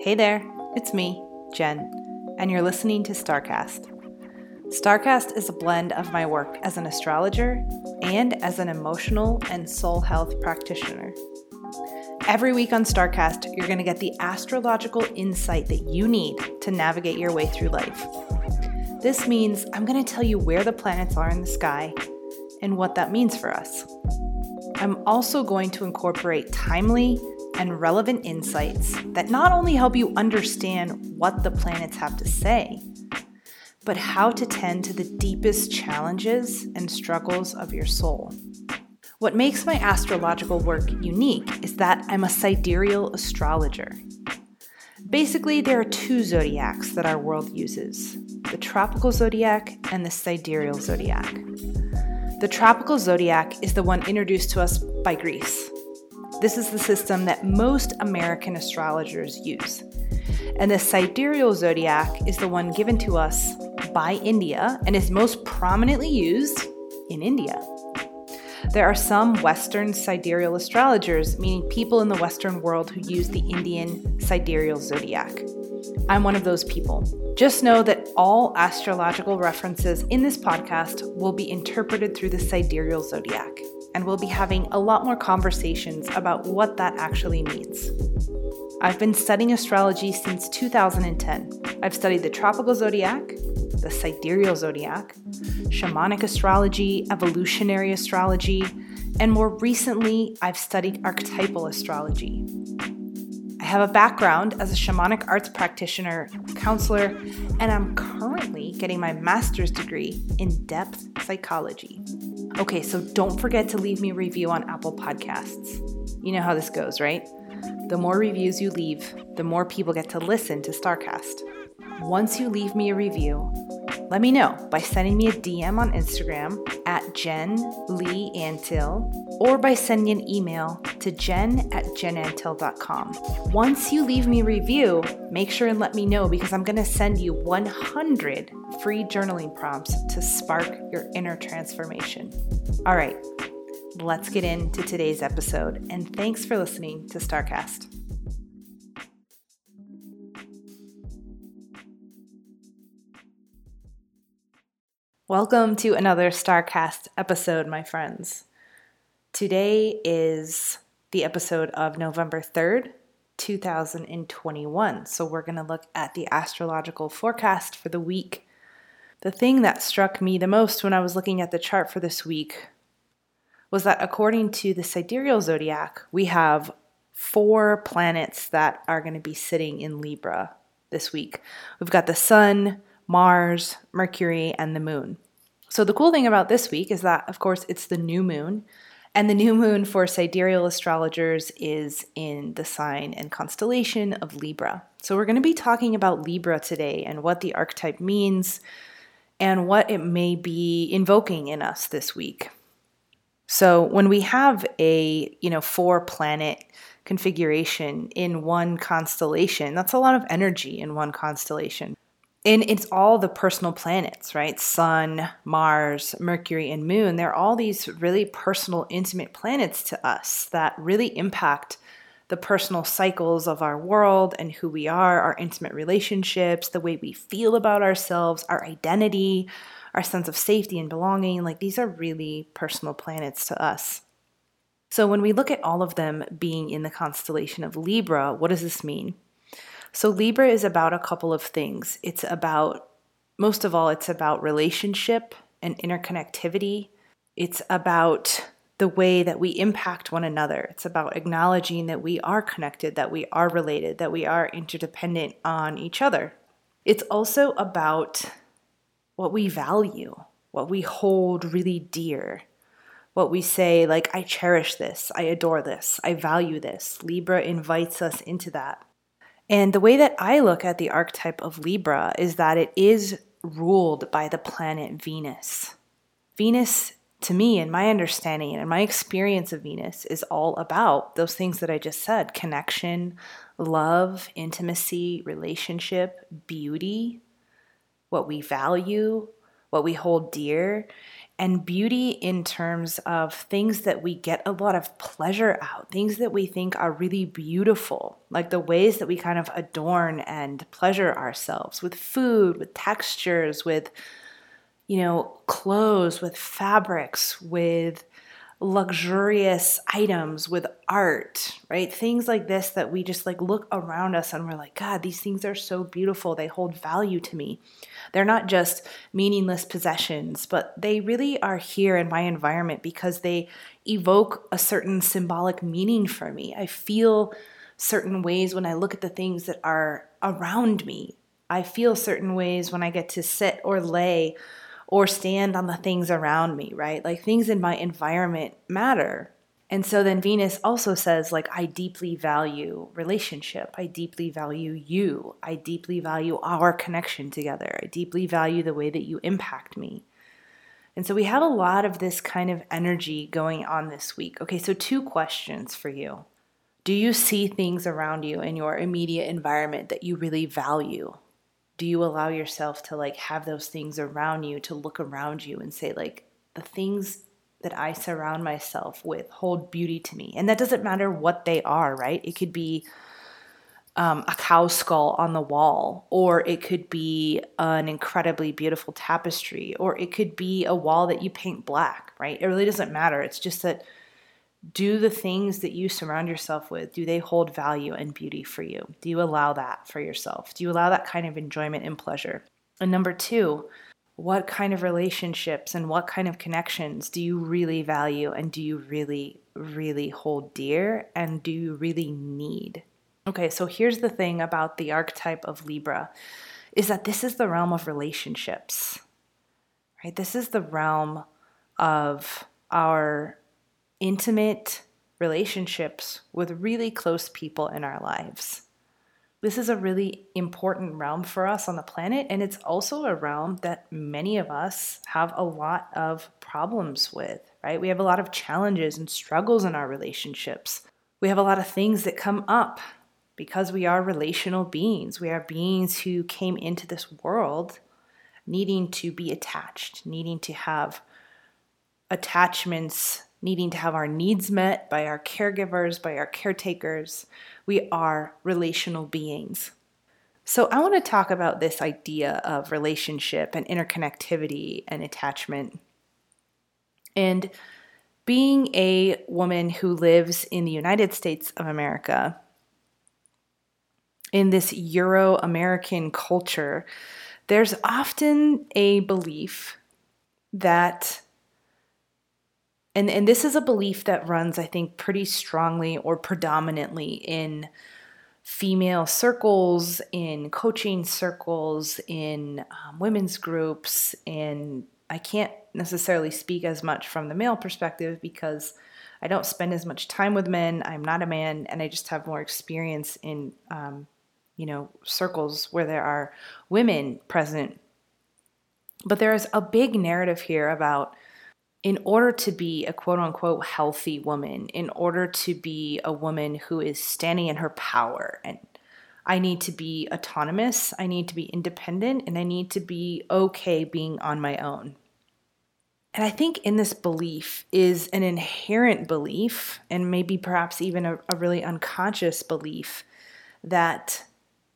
Hey there, it's me, Jen, and you're listening to StarCast. StarCast is a blend of my work as an astrologer and as an emotional and soul health practitioner. Every week on StarCast, you're going to get the astrological insight that you need to navigate your way through life. This means I'm going to tell you where the planets are in the sky and what that means for us. I'm also going to incorporate timely and relevant insights that not only help you understand what the planets have to say, but how to tend to the deepest challenges and struggles of your soul. What makes my astrological work unique is that I'm a sidereal astrologer. Basically, there are two zodiacs that our world uses the tropical zodiac and the sidereal zodiac. The tropical zodiac is the one introduced to us by Greece, this is the system that most American astrologers use. And the sidereal zodiac is the one given to us by India and is most prominently used in India. There are some Western sidereal astrologers, meaning people in the Western world who use the Indian sidereal zodiac. I'm one of those people. Just know that all astrological references in this podcast will be interpreted through the sidereal zodiac and we'll be having a lot more conversations about what that actually means. I've been studying astrology since 2010. I've studied the tropical zodiac, the sidereal zodiac, shamanic astrology, evolutionary astrology, and more recently, I've studied archetypal astrology. I have a background as a shamanic arts practitioner, counselor, and I'm currently getting my master's degree in depth psychology. Okay, so don't forget to leave me a review on Apple Podcasts. You know how this goes, right? The more reviews you leave, the more people get to listen to StarCast. Once you leave me a review, let me know by sending me a DM on Instagram at Jen Leigh Antill or by sending an email to jen at jenantill.com. Once you leave me a review, make sure and let me know because I'm going to send you 100 free journaling prompts to spark your inner transformation. All right, let's get into today's episode, and thanks for listening to StarCast. Welcome to another StarCast episode, my friends. Today is the episode of November 3rd, 2021. So, we're going to look at the astrological forecast for the week. The thing that struck me the most when I was looking at the chart for this week was that according to the sidereal zodiac, we have four planets that are going to be sitting in Libra this week. We've got the Sun, Mars, Mercury, and the Moon. So, the cool thing about this week is that, of course, it's the new moon. And the new moon for sidereal astrologers is in the sign and constellation of Libra. So, we're going to be talking about Libra today and what the archetype means and what it may be invoking in us this week. So, when we have a, you know, four planet configuration in one constellation, that's a lot of energy in one constellation and it's all the personal planets, right? Sun, Mars, Mercury, and Moon. They're all these really personal, intimate planets to us that really impact the personal cycles of our world and who we are, our intimate relationships, the way we feel about ourselves, our identity, our sense of safety and belonging. Like these are really personal planets to us. So when we look at all of them being in the constellation of Libra, what does this mean? So, Libra is about a couple of things. It's about, most of all, it's about relationship and interconnectivity. It's about the way that we impact one another. It's about acknowledging that we are connected, that we are related, that we are interdependent on each other. It's also about what we value, what we hold really dear, what we say, like, I cherish this, I adore this, I value this. Libra invites us into that. And the way that I look at the archetype of Libra is that it is ruled by the planet Venus. Venus, to me, and my understanding and my experience of Venus, is all about those things that I just said connection, love, intimacy, relationship, beauty, what we value, what we hold dear. And beauty in terms of things that we get a lot of pleasure out, things that we think are really beautiful, like the ways that we kind of adorn and pleasure ourselves with food, with textures, with, you know, clothes, with fabrics, with luxurious items with art, right? Things like this that we just like look around us and we're like, God, these things are so beautiful. They hold value to me. They're not just meaningless possessions, but they really are here in my environment because they evoke a certain symbolic meaning for me. I feel certain ways when I look at the things that are around me. I feel certain ways when I get to sit or lay or stand on the things around me, right? Like things in my environment matter. And so then Venus also says, like, I deeply value relationship. I deeply value you. I deeply value our connection together. I deeply value the way that you impact me. And so we have a lot of this kind of energy going on this week. Okay, so two questions for you. Do you see things around you in your immediate environment that you really value? Do you allow yourself to like have those things around you to look around you and say like the things that I surround myself with hold beauty to me. And that doesn't matter what they are, right? It could be um, a cow skull on the wall, or it could be an incredibly beautiful tapestry, or it could be a wall that you paint black, right? It really doesn't matter. It's just that do the things that you surround yourself with do they hold value and beauty for you? Do you allow that for yourself? Do you allow that kind of enjoyment and pleasure? And number two what kind of relationships and what kind of connections do you really value and do you really really hold dear and do you really need? Okay so here's the thing about the archetype of libra is that this is the realm of relationships right? This is the realm of our intimate relationships with really close people in our lives. This is a really important realm for us on the planet, and it's also a realm that many of us have a lot of problems with, right? We have a lot of challenges and struggles in our relationships. We have a lot of things that come up because we are relational beings. We are beings who came into this world needing to be attached, needing to have attachments needing to have our needs met by our caregivers, by our caretakers. We are relational beings. So, I want to talk about this idea of relationship and interconnectivity and attachment. And being a woman who lives in the United States of America, in this Euro American culture, there's often a belief that and and this is a belief that runs i think pretty strongly or predominantly in female circles in coaching circles in um, women's groups. And i can't necessarily speak as much from the male perspective because i don't spend as much time with men. I'm not a man and i just have more experience in um, you know circles where there are women present. But there is a big narrative here about in order to be a quote unquote healthy woman, in order to be a woman who is standing in her power, and I need to be autonomous, I need to be independent, and I need to be okay being on my own. And I think in this belief is an inherent belief, and maybe perhaps even a, a really unconscious belief, that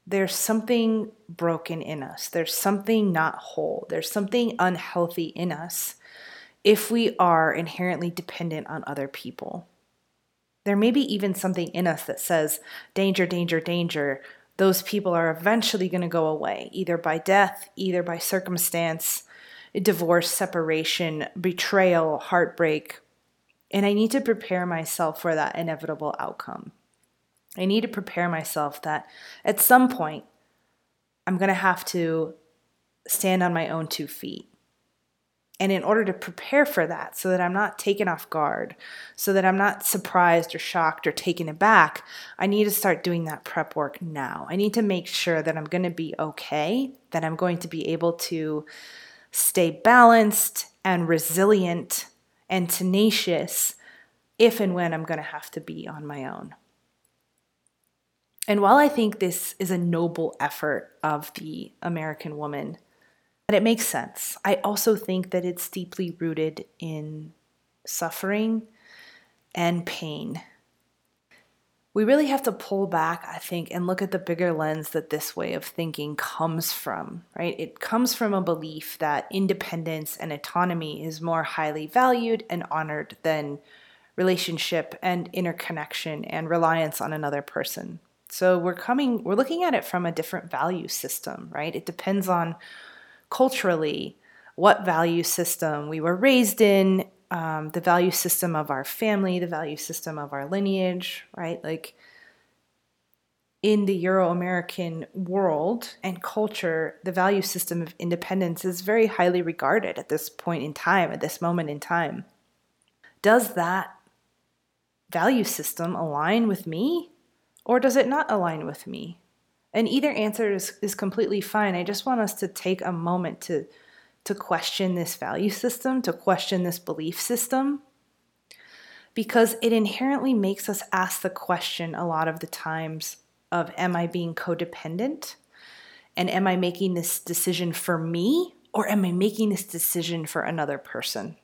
there's something broken in us, there's something not whole, there's something unhealthy in us if we are inherently dependent on other people. There may be even something in us that says, danger, danger, danger. Those people are eventually going to go away, either by death, either by circumstance, divorce, separation, betrayal, heartbreak. And I need to prepare myself for that inevitable outcome. I need to prepare myself that at some point I'm going to have to stand on my own two feet. And in order to prepare for that, so that I'm not taken off guard, so that I'm not surprised or shocked or taken aback, I need to start doing that prep work now. I need to make sure that I'm going to be okay, that I'm going to be able to stay balanced and resilient and tenacious if and when I'm going to have to be on my own. And while I think this is a noble effort of the American woman, And it makes sense. I also think that it's deeply rooted in suffering and pain. We really have to pull back, I think, and look at the bigger lens that this way of thinking comes from, right? It comes from a belief that independence and autonomy is more highly valued and honored than relationship and interconnection and reliance on another person. So we're coming, we're looking at it from a different value system, right? It depends on culturally what value system we were raised in, um, the value system of our family, the value system of our lineage, right? Like in the Euro American world and culture, the value system of independence is very highly regarded at this point in time, at this moment in time. Does that value system align with me or does it not align with me? And either answer is, is completely fine. I just want us to take a moment to, to question this value system, to question this belief system, because it inherently makes us ask the question a lot of the times of Am I being codependent? And am I making this decision for me or am I making this decision for another person?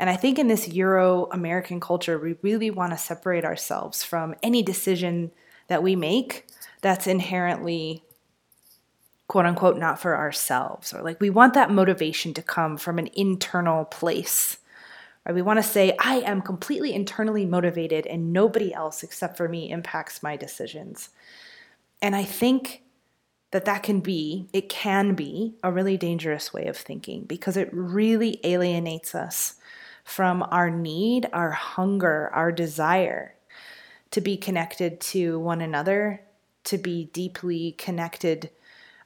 And I think in this Euro American culture, we really want to separate ourselves from any decision that we make that's inherently quote unquote not for ourselves or like we want that motivation to come from an internal place right? We want to say i am completely internally motivated and nobody else except for me impacts my decisions. And i think that that can be it can be a really dangerous way of thinking because it really alienates us from our need our hunger our desire to be connected to one another to be deeply connected,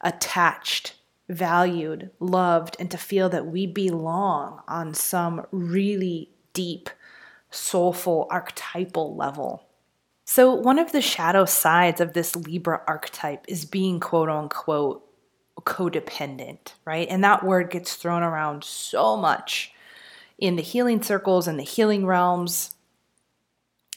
attached, valued, loved, and to feel that we belong on some really deep, soulful, archetypal level. So, one of the shadow sides of this Libra archetype is being quote unquote codependent, right? And that word gets thrown around so much in the healing circles and the healing realms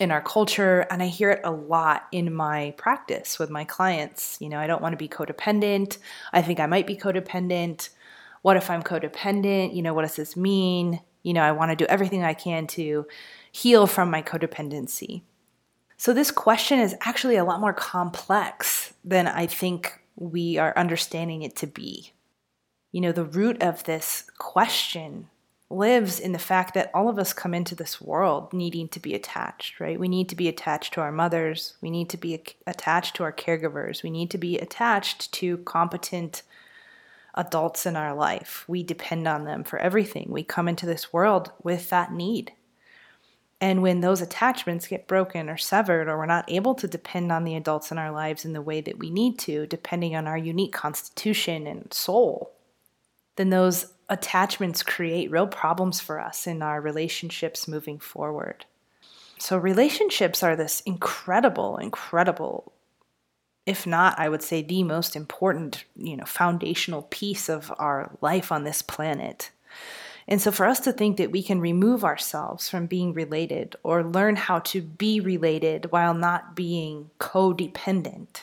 in our culture and i hear it a lot in my practice with my clients. You know i don't want to be codependent. I think i might be codependent. What if i'm codependent? You know what does this mean? You know i want to do everything i can to heal from my codependency. So this question is actually a lot more complex than i think we are understanding it to be. You know the root of this question lives in the fact that all of us come into this world needing to be attached, right? We need to be attached to our mothers. We need to be attached to our caregivers. We need to be attached to competent adults in our life. We depend on them for everything. We come into this world with that need. And when those attachments get broken or severed, or we're not able to depend on the adults in our lives in the way that we need to, depending on our unique constitution and soul, then those attachments create real problems for us in our relationships moving forward. So, relationships are this incredible, incredible, if not, I would say, the most important, you know, foundational piece of our life on this planet. And so, for us to think that we can remove ourselves from being related or learn how to be related while not being codependent,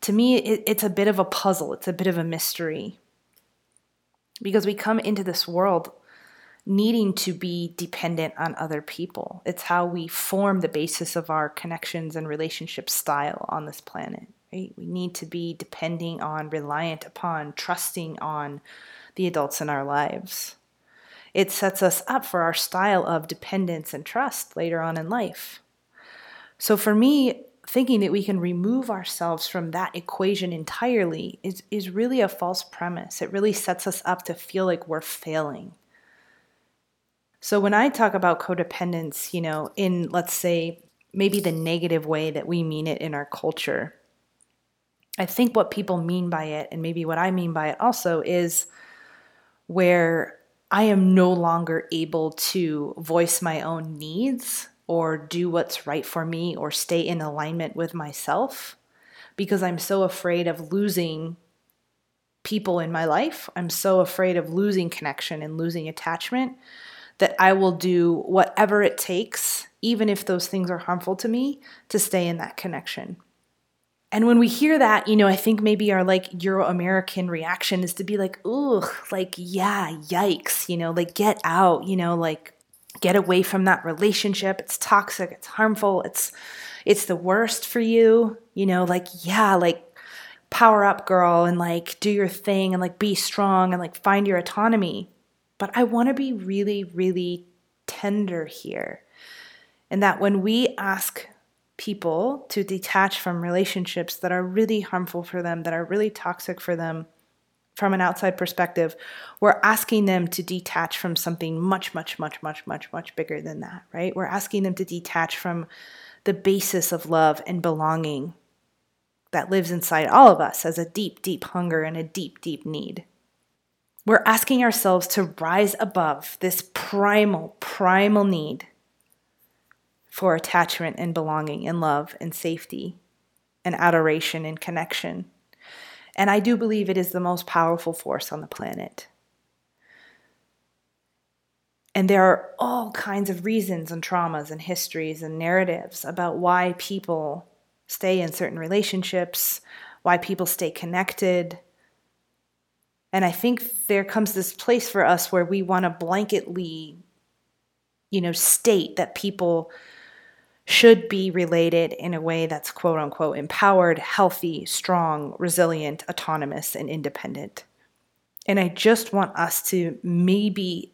to me, it, it's a bit of a puzzle, it's a bit of a mystery because we come into this world needing to be dependent on other people. It's how we form the basis of our connections and relationship style on this planet. Right? We need to be depending on, reliant upon, trusting on the adults in our lives. It sets us up for our style of dependence and trust later on in life. So for me, thinking that we can remove ourselves from that equation entirely is, is really a false premise. It really sets us up to feel like we're failing. So when I talk about codependence, you know, in let's say maybe the negative way that we mean it in our culture, I think what people mean by it, and maybe what I mean by it also, is where I am no longer able to voice my own needs or do what's right for me or stay in alignment with myself because I'm so afraid of losing people in my life. I'm so afraid of losing connection and losing attachment that I will do whatever it takes, even if those things are harmful to me, to stay in that connection. And when we hear that, you know, I think maybe our like Euro American reaction is to be like, ugh, like, yeah, yikes, you know, like get out, you know, like get away from that relationship. It's toxic, it's harmful, it's it's the worst for you, you know, like, yeah, like power up, girl, and like do your thing and like be strong and like find your autonomy. But I want to be really, really tender here. And that when we ask people to detach from relationships that are really harmful for them, that are really toxic for them from an outside perspective, we're asking them to detach from something much, much, much, much, much, much bigger than that, right? We're asking them to detach from the basis of love and belonging that lives inside all of us as a deep, deep hunger and a deep, deep need. We're asking ourselves to rise above this primal, primal need for attachment and belonging and love and safety and adoration and connection. And I do believe it is the most powerful force on the planet. And there are all kinds of reasons and traumas and histories and narratives about why people stay in certain relationships, why people stay connected. And I think there comes this place for us where we want to blanketly, you know, state that people should be related in a way that's quote unquote empowered, healthy, strong, resilient, autonomous, and independent. And I just want us to maybe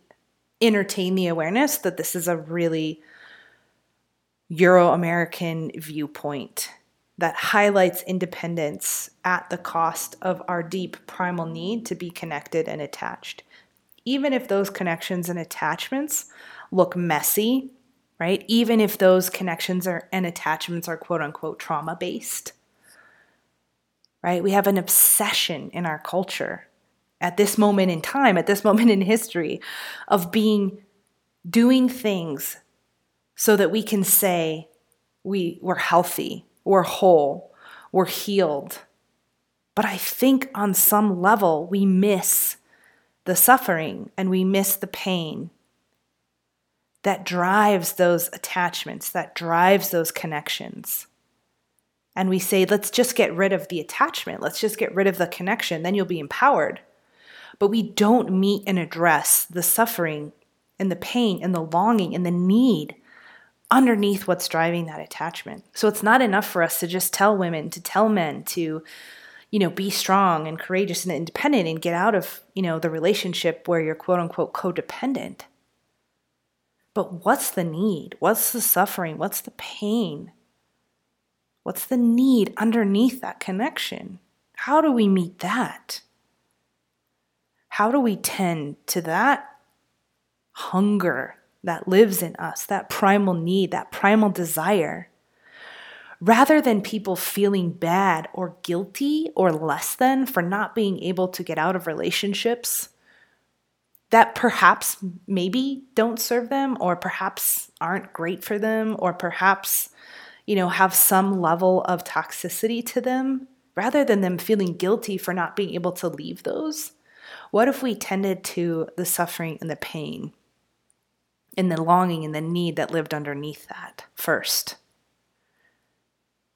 entertain the awareness that this is a really Euro American viewpoint that highlights independence at the cost of our deep primal need to be connected and attached. Even if those connections and attachments look messy right? Even if those connections are, and attachments are quote unquote trauma based, right? We have an obsession in our culture at this moment in time, at this moment in history, of being doing things so that we can say we, we're healthy, we're whole, we're healed. But I think on some level we miss the suffering and we miss the pain that drives those attachments, that drives those connections. And we say, let's just get rid of the attachment, let's just get rid of the connection, then you'll be empowered. But we don't meet and address the suffering and the pain and the longing and the need underneath what's driving that attachment. So it's not enough for us to just tell women, to tell men to, you know, be strong and courageous and independent and get out of, you know, the relationship where you're quote unquote codependent. But what's the need? What's the suffering? What's the pain? What's the need underneath that connection? How do we meet that? How do we tend to that hunger that lives in us, that primal need, that primal desire? Rather than people feeling bad or guilty or less than for not being able to get out of relationships that perhaps maybe don't serve them or perhaps aren't great for them or perhaps you know have some level of toxicity to them rather than them feeling guilty for not being able to leave those. What if we tended to the suffering and the pain and the longing and the need that lived underneath that first?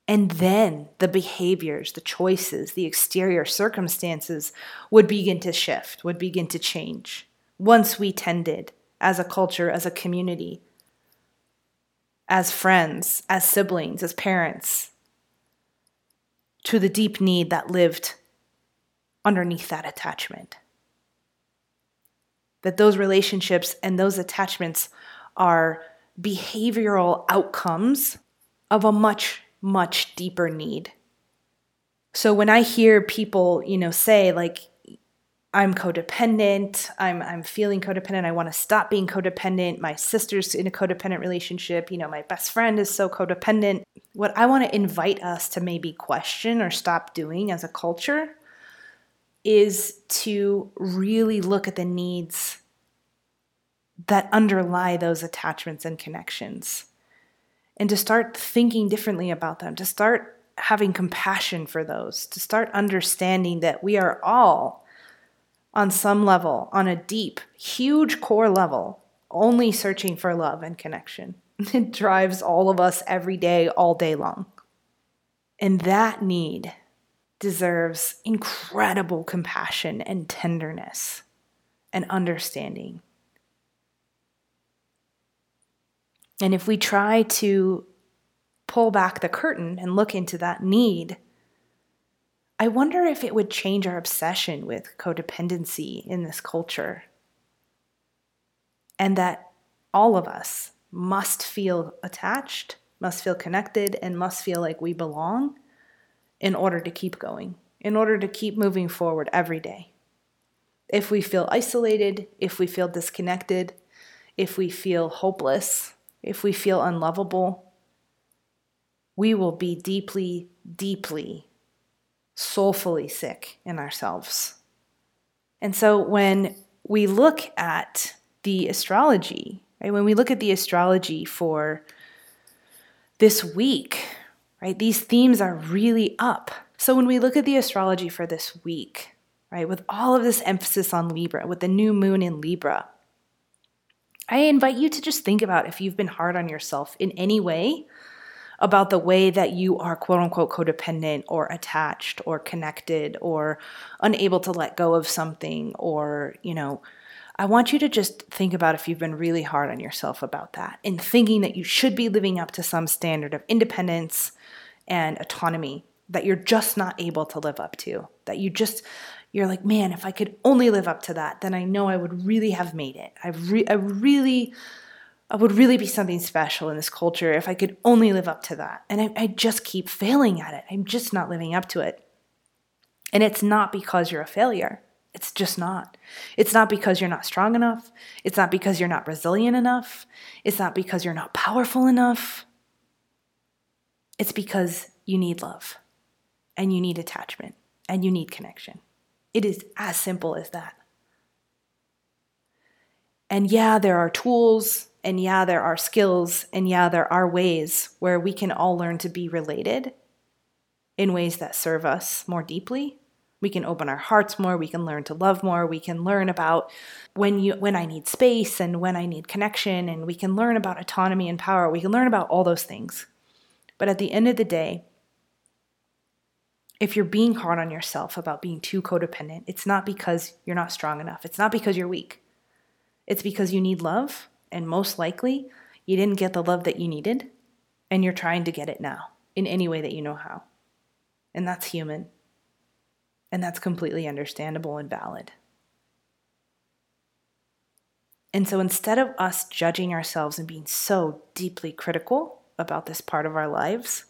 And then the behaviors, the choices, the exterior circumstances would begin to shift, would begin to change once we tended as a culture, as a community, as friends, as siblings, as parents, to the deep need that lived underneath that attachment. That those relationships and those attachments are behavioral outcomes of a much, much deeper need. So when I hear people, you know, say like, I'm codependent. I'm I'm feeling codependent. I want to stop being codependent. My sister's in a codependent relationship. You know, my best friend is so codependent. What I want to invite us to maybe question or stop doing as a culture is to really look at the needs that underlie those attachments and connections and to start thinking differently about them, to start having compassion for those, to start understanding that we are all on some level, on a deep, huge core level, only searching for love and connection. It drives all of us every day, all day long. And that need deserves incredible compassion and tenderness and understanding. And if we try to pull back the curtain and look into that need, I wonder if it would change our obsession with codependency in this culture. And that all of us must feel attached, must feel connected, and must feel like we belong in order to keep going, in order to keep moving forward every day. If we feel isolated, if we feel disconnected, if we feel hopeless, if we feel unlovable, we will be deeply, deeply, soulfully sick in ourselves. And so when we look at the astrology, right, when we look at the astrology for this week, right? These themes are really up. So when we look at the astrology for this week, right, with all of this emphasis on Libra, with the new moon in Libra, I invite you to just think about if you've been hard on yourself in any way about the way that you are quote unquote codependent or attached or connected or unable to let go of something or, you know, I want you to just think about if you've been really hard on yourself about that and thinking that you should be living up to some standard of independence and autonomy that you're just not able to live up to. That you just, you're like, man, if I could only live up to that, then I know I would really have made it. I, re- I really, would really be something special in this culture if I could only live up to that. And I, I just keep failing at it. I'm just not living up to it. And it's not because you're a failure. It's just not. It's not because you're not strong enough. It's not because you're not resilient enough. It's not because you're not powerful enough. It's because you need love and you need attachment and you need connection. It is as simple as that. And yeah, there are tools, and yeah, there are skills, and yeah, there are ways where we can all learn to be related in ways that serve us more deeply. We can open our hearts more we can learn to love more we can learn about when you when i need space and when i need connection and we can learn about autonomy and power we can learn about all those things. But at the end of the day if you're being hard on yourself about being too codependent it's not because you're not strong enough. It's not because you're weak. It's because you need love and most likely you didn't get the love that you needed and you're trying to get it now in any way that you know how and that's human and that's completely understandable and valid. And so instead of us judging ourselves and being so deeply critical about this part of our lives,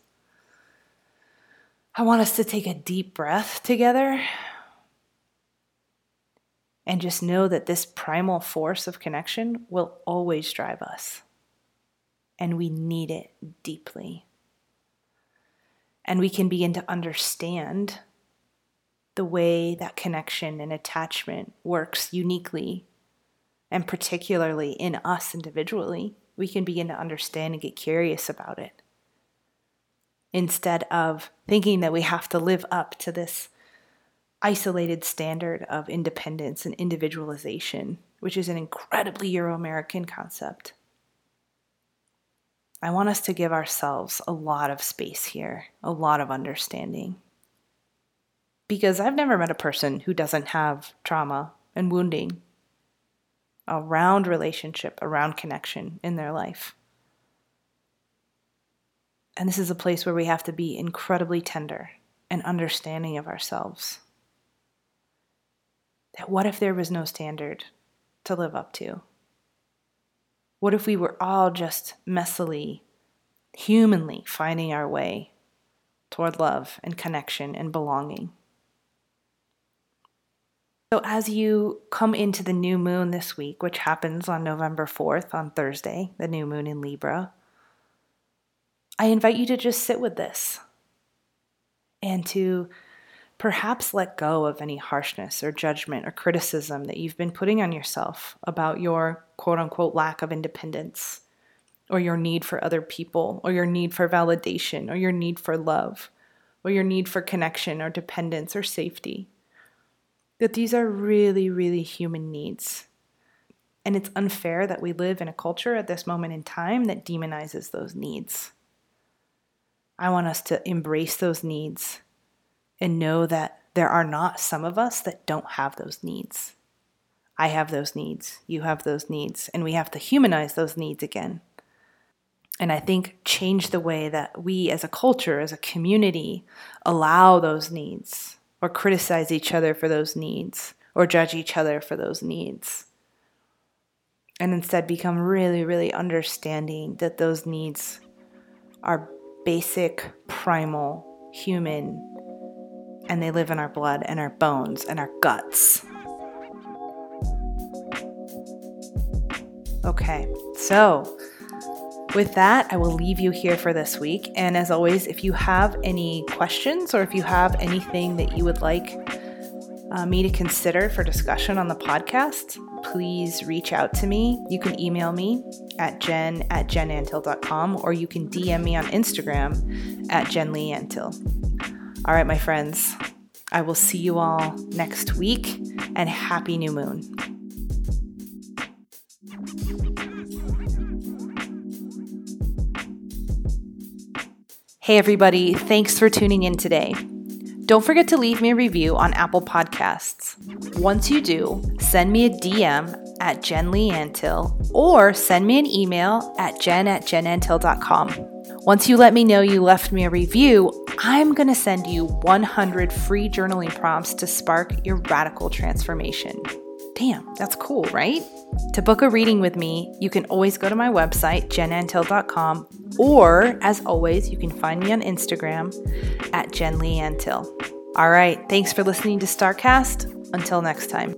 I want us to take a deep breath together and just know that this primal force of connection will always drive us. And we need it deeply. And we can begin to understand the way that connection and attachment works uniquely and particularly in us individually, we can begin to understand and get curious about it. Instead of thinking that we have to live up to this isolated standard of independence and individualization, which is an incredibly Euro American concept. I want us to give ourselves a lot of space here, a lot of understanding because I've never met a person who doesn't have trauma and wounding around relationship, around connection in their life. And this is a place where we have to be incredibly tender and understanding of ourselves. That what if there was no standard to live up to? What if we were all just messily, humanly finding our way toward love and connection and belonging? So, as you come into the new moon this week, which happens on November 4th, on Thursday, the new moon in Libra, I invite you to just sit with this and to perhaps let go of any harshness or judgment or criticism that you've been putting on yourself about your quote unquote lack of independence or your need for other people or your need for validation or your need for love or your need for connection or dependence or safety that these are really, really human needs. And it's unfair that we live in a culture at this moment in time that demonizes those needs. I want us to embrace those needs and know that there are not some of us that don't have those needs. I have those needs, you have those needs, and we have to humanize those needs again. And I think change the way that we as a culture, as a community, allow those needs or criticize each other for those needs or judge each other for those needs. And instead become really, really understanding that those needs are basic, primal, human, and they live in our blood and our bones and our guts. Okay, so with that, I will leave you here for this week. And as always, if you have any questions or if you have anything that you would like uh, me to consider for discussion on the podcast, please reach out to me. You can email me at jen at jenantill.com or you can DM me on Instagram at jenleighantill. All right, my friends, I will see you all next week and happy new moon. Hey, everybody, thanks for tuning in today. Don't forget to leave me a review on Apple Podcasts. Once you do, send me a DM at Jen Leigh Antill or send me an email at jen at jenantill.com. Once you let me know you left me a review, I'm going to send you 100 free journaling prompts to spark your radical transformation. Damn, that's cool, right? To book a reading with me, you can always go to my website, jenantill.com, or as always, you can find me on Instagram at jenleighantill. All right, thanks for listening to StarCast. Until next time.